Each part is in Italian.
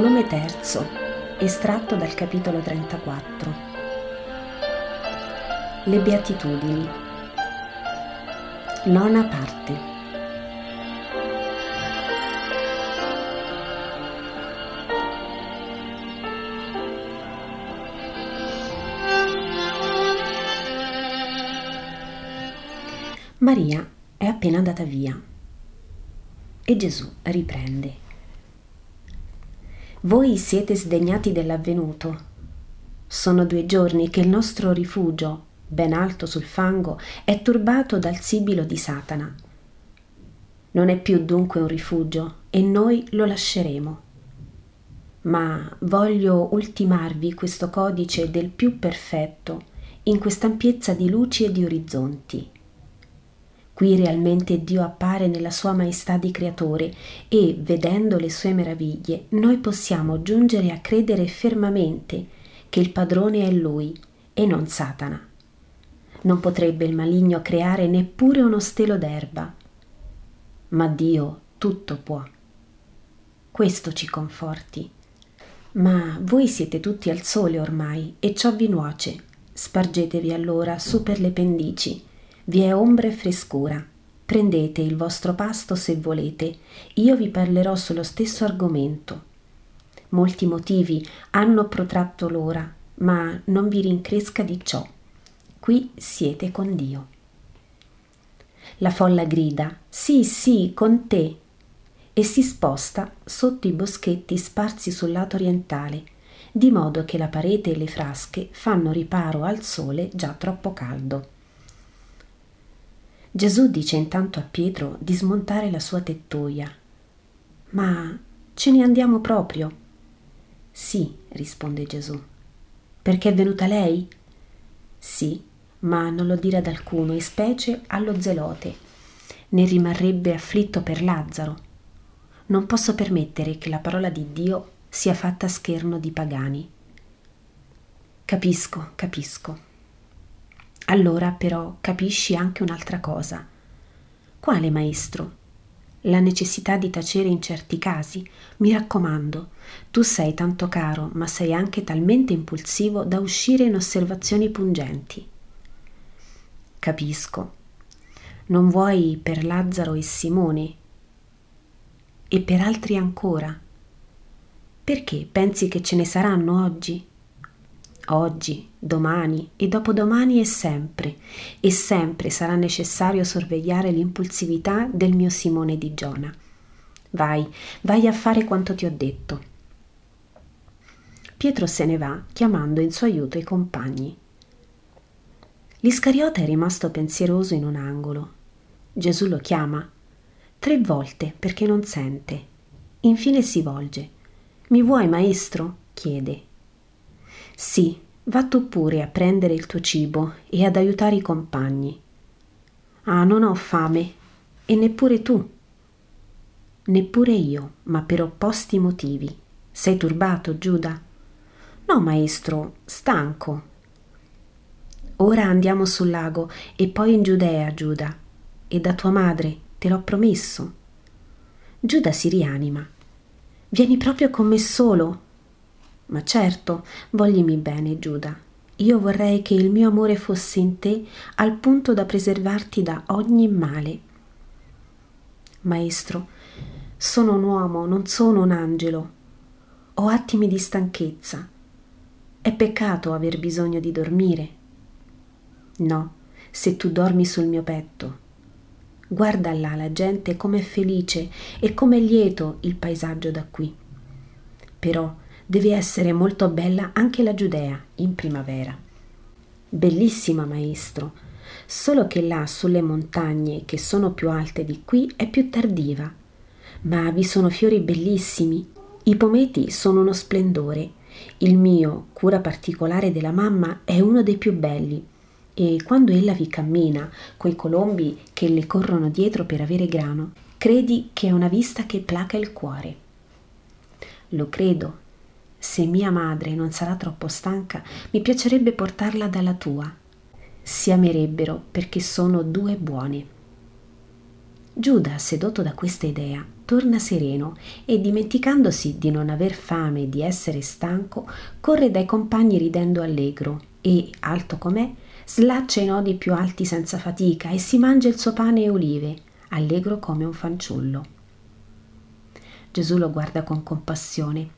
Volume 3, estratto dal capitolo 34. Le beatitudini. Nona parte. Maria è appena andata via e Gesù riprende. Voi siete sdegnati dell'avvenuto. Sono due giorni che il nostro rifugio, ben alto sul fango, è turbato dal sibilo di Satana. Non è più dunque un rifugio e noi lo lasceremo. Ma voglio ultimarvi questo codice del più perfetto in questa ampiezza di luci e di orizzonti Qui realmente Dio appare nella sua maestà di creatore e, vedendo le sue meraviglie, noi possiamo giungere a credere fermamente che il padrone è Lui e non Satana. Non potrebbe il maligno creare neppure uno stelo d'erba, ma Dio tutto può. Questo ci conforti. Ma voi siete tutti al sole ormai e ciò vi nuoce. Spargetevi allora su per le pendici vi è ombra e frescura. Prendete il vostro pasto se volete, io vi parlerò sullo stesso argomento. Molti motivi hanno protratto l'ora, ma non vi rincresca di ciò. Qui siete con Dio. La folla grida, sì, sì, con te, e si sposta sotto i boschetti sparsi sul lato orientale, di modo che la parete e le frasche fanno riparo al sole già troppo caldo. Gesù dice intanto a Pietro di smontare la sua tettoia. Ma ce ne andiamo proprio? Sì, risponde Gesù. Perché è venuta lei? Sì, ma non lo dire ad alcuno, e specie allo zelote. Ne rimarrebbe afflitto per Lazzaro. Non posso permettere che la parola di Dio sia fatta scherno di pagani. Capisco, capisco. Allora però capisci anche un'altra cosa. Quale maestro? La necessità di tacere in certi casi. Mi raccomando, tu sei tanto caro, ma sei anche talmente impulsivo da uscire in osservazioni pungenti. Capisco. Non vuoi per Lazzaro e Simone? E per altri ancora? Perché pensi che ce ne saranno oggi? Oggi, domani e dopodomani e sempre, e sempre sarà necessario sorvegliare l'impulsività del mio Simone di Giona. Vai, vai a fare quanto ti ho detto. Pietro se ne va, chiamando in suo aiuto i compagni. L'Iscariota è rimasto pensieroso in un angolo. Gesù lo chiama tre volte perché non sente. Infine si volge. Mi vuoi, maestro? chiede. Sì, va tu pure a prendere il tuo cibo e ad aiutare i compagni. Ah, non ho fame, e neppure tu. Neppure io, ma per opposti motivi. Sei turbato, Giuda? No, maestro, stanco. Ora andiamo sul lago e poi in Giudea, Giuda, e da tua madre, te l'ho promesso. Giuda si rianima. Vieni proprio con me solo, ma certo, voglimi bene, Giuda. Io vorrei che il mio amore fosse in te al punto da preservarti da ogni male. Maestro, sono un uomo, non sono un angelo. Ho attimi di stanchezza. È peccato aver bisogno di dormire. No, se tu dormi sul mio petto. Guarda là la gente com'è felice e com'è lieto il paesaggio da qui. Però deve essere molto bella anche la Giudea in primavera. Bellissima, maestro, solo che là sulle montagne che sono più alte di qui è più tardiva. Ma vi sono fiori bellissimi. I pometi sono uno splendore. Il mio, cura particolare della mamma, è uno dei più belli. E quando ella vi cammina, coi colombi che le corrono dietro per avere grano, credi che è una vista che placa il cuore. Lo credo, se mia madre non sarà troppo stanca, mi piacerebbe portarla dalla tua. Si amerebbero perché sono due buoni. Giuda, sedotto da questa idea, torna sereno e dimenticandosi di non aver fame e di essere stanco, corre dai compagni ridendo allegro e, alto com'è, slaccia i nodi più alti senza fatica e si mangia il suo pane e olive, allegro come un fanciullo. Gesù lo guarda con compassione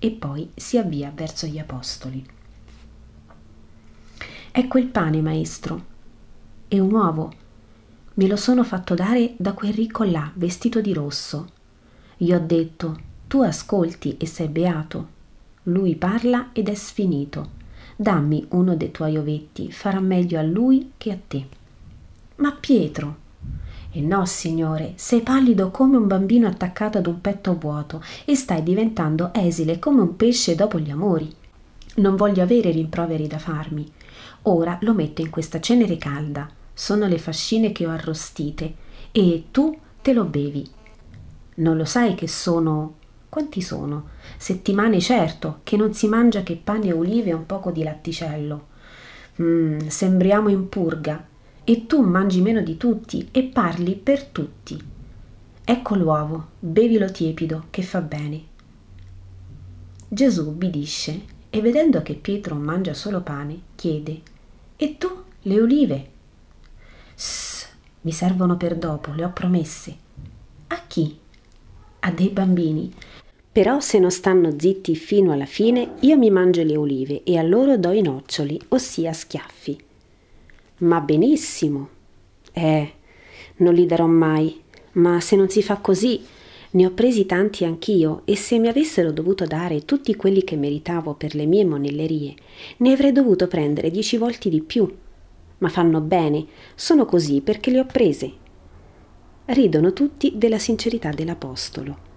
e poi si avvia verso gli apostoli. Ecco il pane, maestro, e un uovo Me lo sono fatto dare da quel ricco là, vestito di rosso. Gli ho detto, tu ascolti e sei beato. Lui parla ed è sfinito. Dammi uno dei tuoi ovetti, farà meglio a lui che a te. Ma Pietro. E no, signore, sei pallido come un bambino attaccato ad un petto vuoto e stai diventando esile come un pesce dopo gli amori. Non voglio avere rimproveri da farmi. Ora lo metto in questa cenere calda sono le fascine che ho arrostite e tu te lo bevi. Non lo sai che sono. Quanti sono? Settimane certo, che non si mangia che pane e olive e un poco di latticello. Mm, sembriamo in purga. E tu mangi meno di tutti e parli per tutti. Ecco l'uovo, bevilo tiepido, che fa bene. Gesù ubbidisce e vedendo che Pietro mangia solo pane, chiede: E tu le olive? Sss, mi servono per dopo, le ho promesse. A chi? A dei bambini. Però se non stanno zitti fino alla fine, io mi mangio le olive e a loro do i noccioli, ossia schiaffi. Ma benissimo. Eh, non li darò mai. Ma se non si fa così, ne ho presi tanti anch'io e se mi avessero dovuto dare tutti quelli che meritavo per le mie monellerie, ne avrei dovuto prendere dieci volte di più ma fanno bene, sono così perché le ho prese. Ridono tutti della sincerità dell'Apostolo.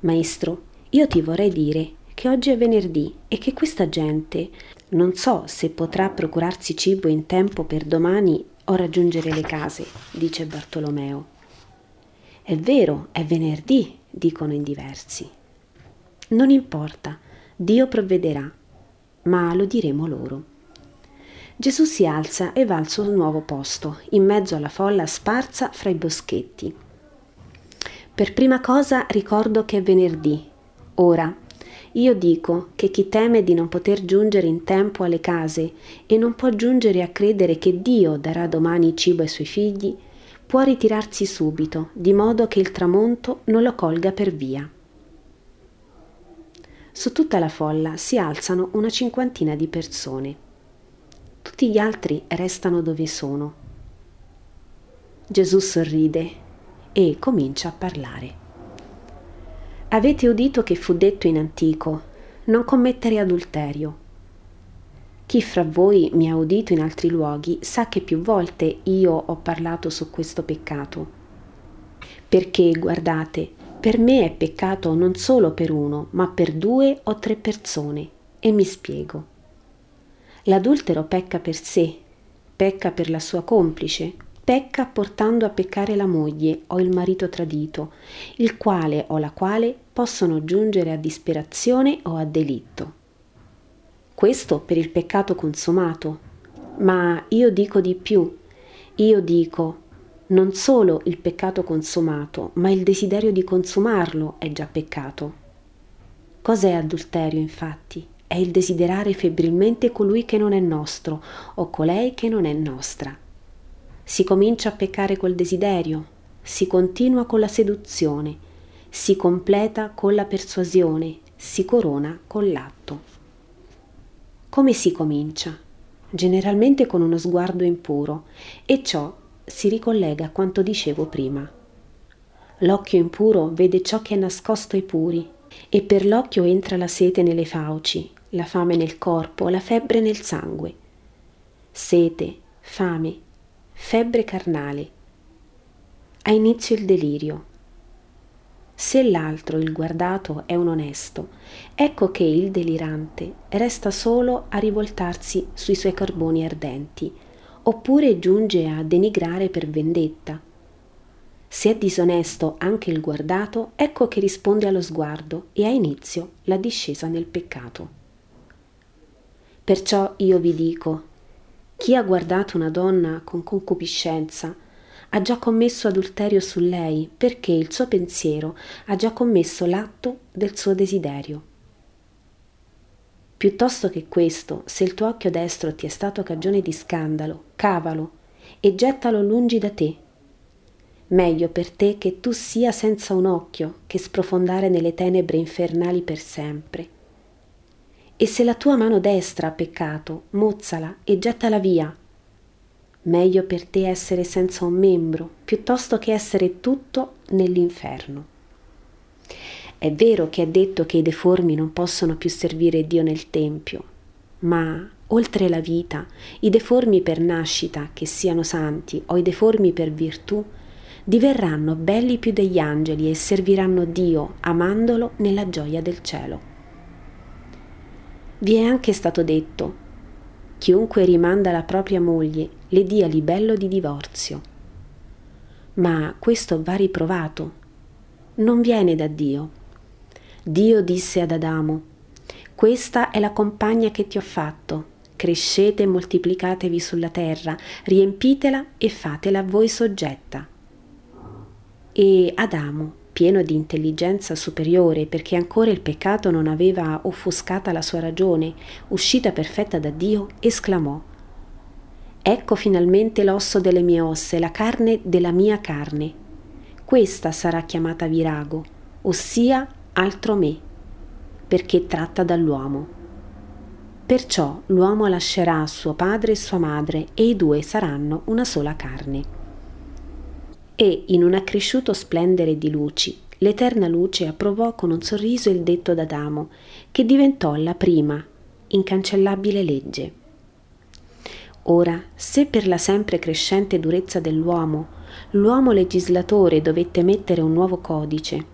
Maestro, io ti vorrei dire che oggi è venerdì e che questa gente non so se potrà procurarsi cibo in tempo per domani o raggiungere le case, dice Bartolomeo. È vero, è venerdì, dicono in diversi. Non importa, Dio provvederà, ma lo diremo loro. Gesù si alza e va al suo nuovo posto, in mezzo alla folla sparsa fra i boschetti. Per prima cosa ricordo che è venerdì. Ora, io dico che chi teme di non poter giungere in tempo alle case e non può giungere a credere che Dio darà domani cibo ai suoi figli, può ritirarsi subito, di modo che il tramonto non lo colga per via. Su tutta la folla si alzano una cinquantina di persone tutti gli altri restano dove sono. Gesù sorride e comincia a parlare. Avete udito che fu detto in antico, non commettere adulterio. Chi fra voi mi ha udito in altri luoghi sa che più volte io ho parlato su questo peccato. Perché, guardate, per me è peccato non solo per uno, ma per due o tre persone. E mi spiego. L'adultero pecca per sé, pecca per la sua complice, pecca portando a peccare la moglie o il marito tradito, il quale o la quale possono giungere a disperazione o a delitto. Questo per il peccato consumato. Ma io dico di più, io dico non solo il peccato consumato, ma il desiderio di consumarlo è già peccato. Cos'è adulterio, infatti? è il desiderare febbrilmente colui che non è nostro o colei che non è nostra. Si comincia a peccare col desiderio, si continua con la seduzione, si completa con la persuasione, si corona con l'atto. Come si comincia? Generalmente con uno sguardo impuro e ciò si ricollega a quanto dicevo prima. L'occhio impuro vede ciò che è nascosto ai puri e per l'occhio entra la sete nelle fauci la fame nel corpo, la febbre nel sangue. Sete, fame, febbre carnale. Ha inizio il delirio. Se l'altro, il guardato, è un onesto, ecco che il delirante resta solo a rivoltarsi sui suoi carboni ardenti, oppure giunge a denigrare per vendetta. Se è disonesto anche il guardato, ecco che risponde allo sguardo e ha inizio la discesa nel peccato. Perciò io vi dico, chi ha guardato una donna con concupiscenza ha già commesso adulterio su lei perché il suo pensiero ha già commesso l'atto del suo desiderio. Piuttosto che questo, se il tuo occhio destro ti è stato cagione di scandalo, cavalo e gettalo lungi da te. Meglio per te che tu sia senza un occhio che sprofondare nelle tenebre infernali per sempre. E se la tua mano destra ha peccato, mozzala e gettala via. Meglio per te essere senza un membro, piuttosto che essere tutto nell'inferno. È vero che è detto che i deformi non possono più servire Dio nel Tempio, ma oltre la vita, i deformi per nascita, che siano santi, o i deformi per virtù, diverranno belli più degli angeli e serviranno Dio amandolo nella gioia del cielo. Vi è anche stato detto, chiunque rimanda la propria moglie le dia libello di divorzio. Ma questo va riprovato, non viene da Dio Dio disse ad Adamo, questa è la compagna che ti ho fatto, crescete e moltiplicatevi sulla terra, riempitela e fatela a voi soggetta. E Adamo, pieno di intelligenza superiore perché ancora il peccato non aveva offuscata la sua ragione, uscita perfetta da Dio, esclamò, Ecco finalmente l'osso delle mie ossa e la carne della mia carne. Questa sarà chiamata virago, ossia altro me, perché tratta dall'uomo. Perciò l'uomo lascerà suo padre e sua madre e i due saranno una sola carne. E in un accresciuto splendere di luci, l'eterna luce approvò con un sorriso il detto d'Adamo, che diventò la prima, incancellabile legge. Ora, se per la sempre crescente durezza dell'uomo, l'uomo legislatore dovette mettere un nuovo codice,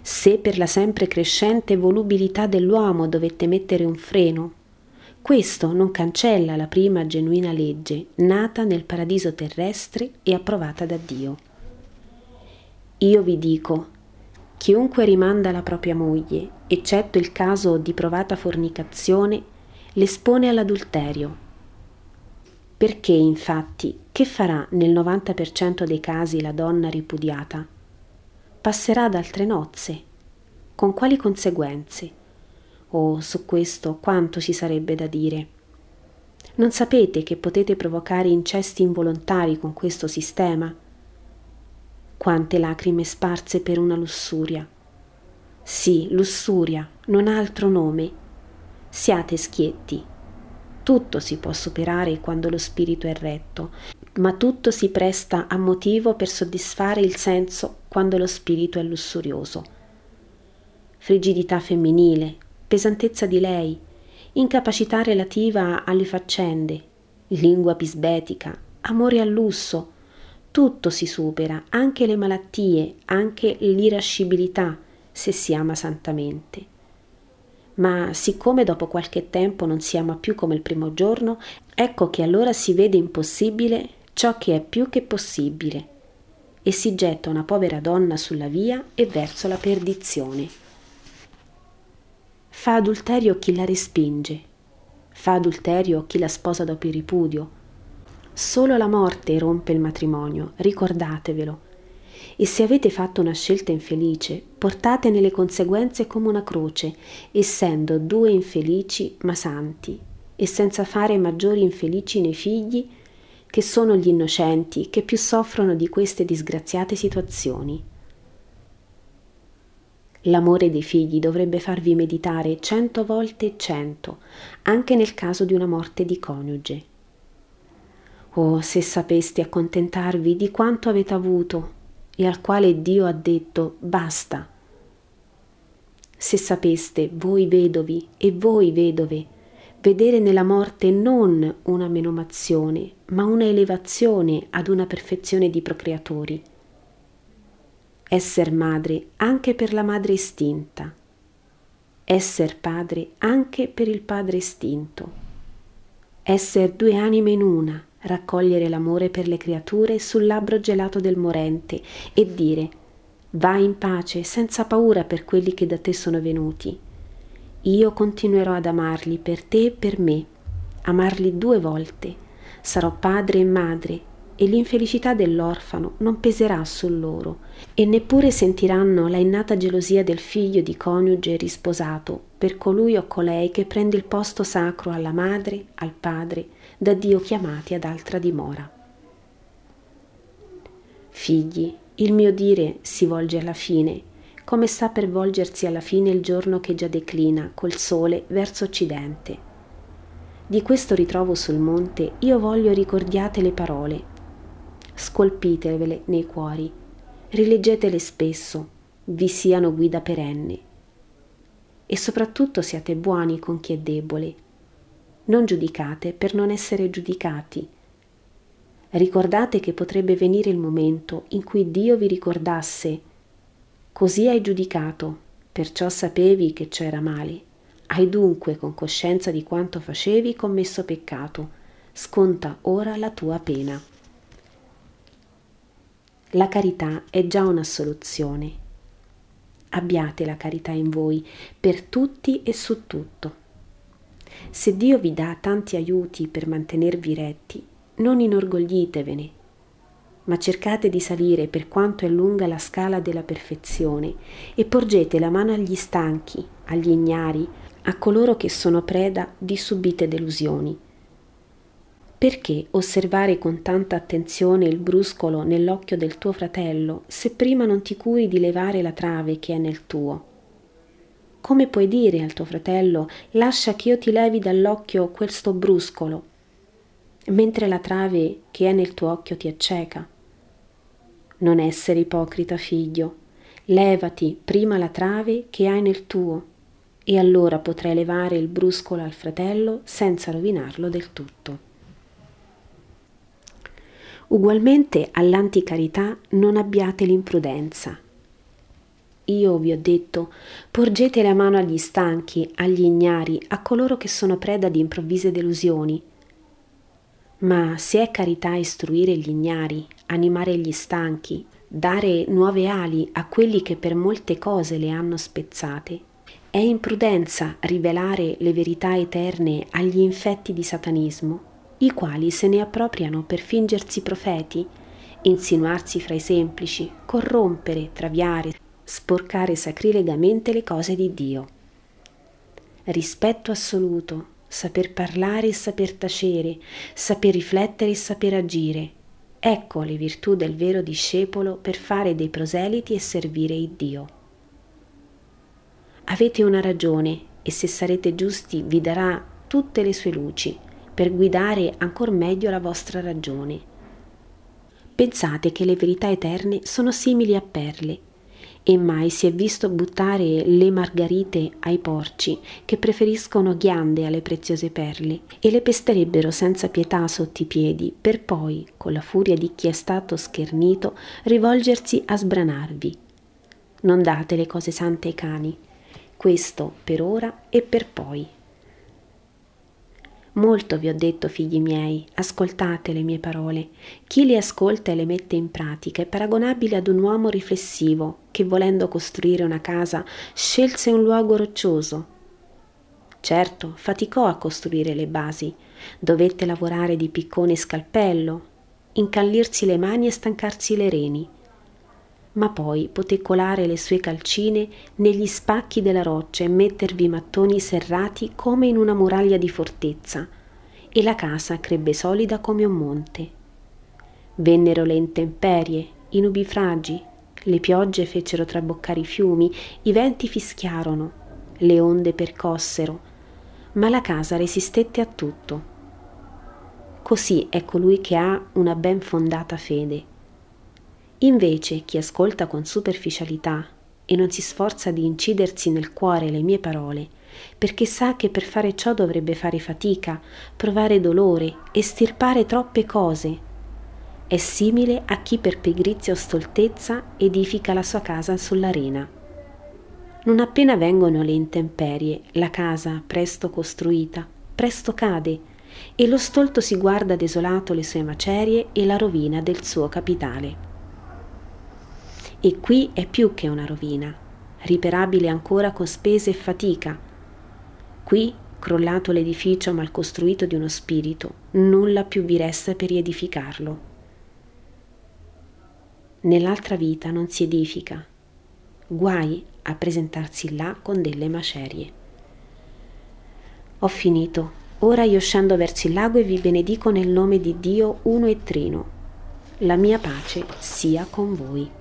se per la sempre crescente volubilità dell'uomo dovette mettere un freno. Questo non cancella la prima genuina legge, nata nel paradiso terrestre e approvata da Dio. Io vi dico, chiunque rimanda la propria moglie, eccetto il caso di provata fornicazione, l'espone all'adulterio. Perché, infatti, che farà nel 90% dei casi la donna ripudiata? passerà ad altre nozze. Con quali conseguenze? Oh, su questo quanto ci sarebbe da dire. Non sapete che potete provocare incesti involontari con questo sistema? Quante lacrime sparse per una lussuria. Sì, lussuria, non ha altro nome. Siate schietti. Tutto si può superare quando lo spirito è retto, ma tutto si presta a motivo per soddisfare il senso quando lo spirito è lussurioso. Frigidità femminile, pesantezza di lei, incapacità relativa alle faccende, lingua pisbetica, amore al lusso, tutto si supera, anche le malattie, anche l'irascibilità, se si ama santamente. Ma siccome dopo qualche tempo non si ama più come il primo giorno, ecco che allora si vede impossibile ciò che è più che possibile, e si getta una povera donna sulla via e verso la perdizione. Fa adulterio chi la respinge, fa adulterio chi la sposa dopo il ripudio. Solo la morte rompe il matrimonio, ricordatevelo. E se avete fatto una scelta infelice, portatene le conseguenze come una croce, essendo due infelici ma santi, e senza fare maggiori infelici nei figli che sono gli innocenti che più soffrono di queste disgraziate situazioni. L'amore dei figli dovrebbe farvi meditare cento volte cento, anche nel caso di una morte di coniuge. Oh, se sapeste accontentarvi di quanto avete avuto e al quale Dio ha detto basta. Se sapeste, voi vedovi e voi vedove, vedere nella morte non una menomazione, ma una elevazione ad una perfezione di procreatori. Esser madre anche per la madre estinta. Esser padre anche per il padre estinto. Esser due anime in una, raccogliere l'amore per le creature sul labbro gelato del morente e dire vai in pace senza paura per quelli che da te sono venuti io continuerò ad amarli per te e per me, amarli due volte. Sarò padre e madre, e l'infelicità dell'orfano non peserà su loro e neppure sentiranno la innata gelosia del figlio di coniuge risposato per colui o colei che prende il posto sacro alla madre, al padre, da Dio chiamati ad altra dimora. Figli, il mio dire si volge alla fine, come sta per volgersi alla fine il giorno che già declina col sole verso occidente. Di questo ritrovo sul monte io voglio ricordiate le parole, scolpitevele nei cuori, rileggetele spesso, vi siano guida perenne. E soprattutto siate buoni con chi è debole. Non giudicate per non essere giudicati. Ricordate che potrebbe venire il momento in cui Dio vi ricordasse Così hai giudicato, perciò sapevi che ciò era male. Hai dunque, con coscienza di quanto facevi, commesso peccato. Sconta ora la tua pena. La carità è già una soluzione. Abbiate la carità in voi per tutti e su tutto. Se Dio vi dà tanti aiuti per mantenervi retti, non inorgoglitevene, ma cercate di salire per quanto è lunga la scala della perfezione e porgete la mano agli stanchi, agli ignari, a coloro che sono preda di subite delusioni perché osservare con tanta attenzione il bruscolo nell'occhio del tuo fratello, se prima non ti curi di levare la trave che è nel tuo? Come puoi dire al tuo fratello, lascia che io ti levi dall'occhio questo bruscolo, mentre la trave che è nel tuo occhio ti acceca? Non essere ipocrita, figlio, levati prima la trave che hai nel tuo, e allora potrai levare il bruscolo al fratello senza rovinarlo del tutto. Ugualmente all'anticarità non abbiate l'imprudenza. Io vi ho detto, porgete la mano agli stanchi, agli ignari, a coloro che sono preda di improvvise delusioni. Ma se è carità istruire gli ignari, animare gli stanchi, dare nuove ali a quelli che per molte cose le hanno spezzate, è imprudenza rivelare le verità eterne agli infetti di satanismo i quali se ne appropriano per fingersi profeti, insinuarsi fra i semplici, corrompere, traviare, sporcare sacrilegamente le cose di Dio. Rispetto assoluto, saper parlare e saper tacere, saper riflettere e saper agire. Ecco le virtù del vero discepolo per fare dei proseliti e servire il Dio. Avete una ragione e se sarete giusti vi darà tutte le sue luci per guidare ancor meglio la vostra ragione. Pensate che le verità eterne sono simili a perle, e mai si è visto buttare le margarite ai porci che preferiscono ghiande alle preziose perle e le pesterebbero senza pietà sotto i piedi per poi, con la furia di chi è stato schernito, rivolgersi a sbranarvi. Non date le cose sante ai cani, questo per ora e per poi. Molto vi ho detto, figli miei, ascoltate le mie parole. Chi le ascolta e le mette in pratica è paragonabile ad un uomo riflessivo che, volendo costruire una casa, scelse un luogo roccioso. Certo, faticò a costruire le basi, dovette lavorare di piccone e scalpello, incallirsi le mani e stancarsi le reni ma poi poté colare le sue calcine negli spacchi della roccia e mettervi mattoni serrati come in una muraglia di fortezza, e la casa crebbe solida come un monte. Vennero le intemperie, i nubifragi, le piogge fecero traboccare i fiumi, i venti fischiarono, le onde percossero, ma la casa resistette a tutto. Così è colui che ha una ben fondata fede Invece chi ascolta con superficialità e non si sforza di incidersi nel cuore le mie parole, perché sa che per fare ciò dovrebbe fare fatica, provare dolore e stirpare troppe cose, è simile a chi per pigrizia o stoltezza edifica la sua casa sull'arena. Non appena vengono le intemperie, la casa, presto costruita, presto cade, e lo stolto si guarda desolato le sue macerie e la rovina del suo capitale. E qui è più che una rovina, riperabile ancora con spese e fatica. Qui, crollato l'edificio mal costruito di uno spirito, nulla più vi resta per riedificarlo. nell'altra vita non si edifica. Guai a presentarsi là con delle macerie. Ho finito. Ora io scendo verso il lago e vi benedico nel nome di Dio uno e trino. La mia pace sia con voi.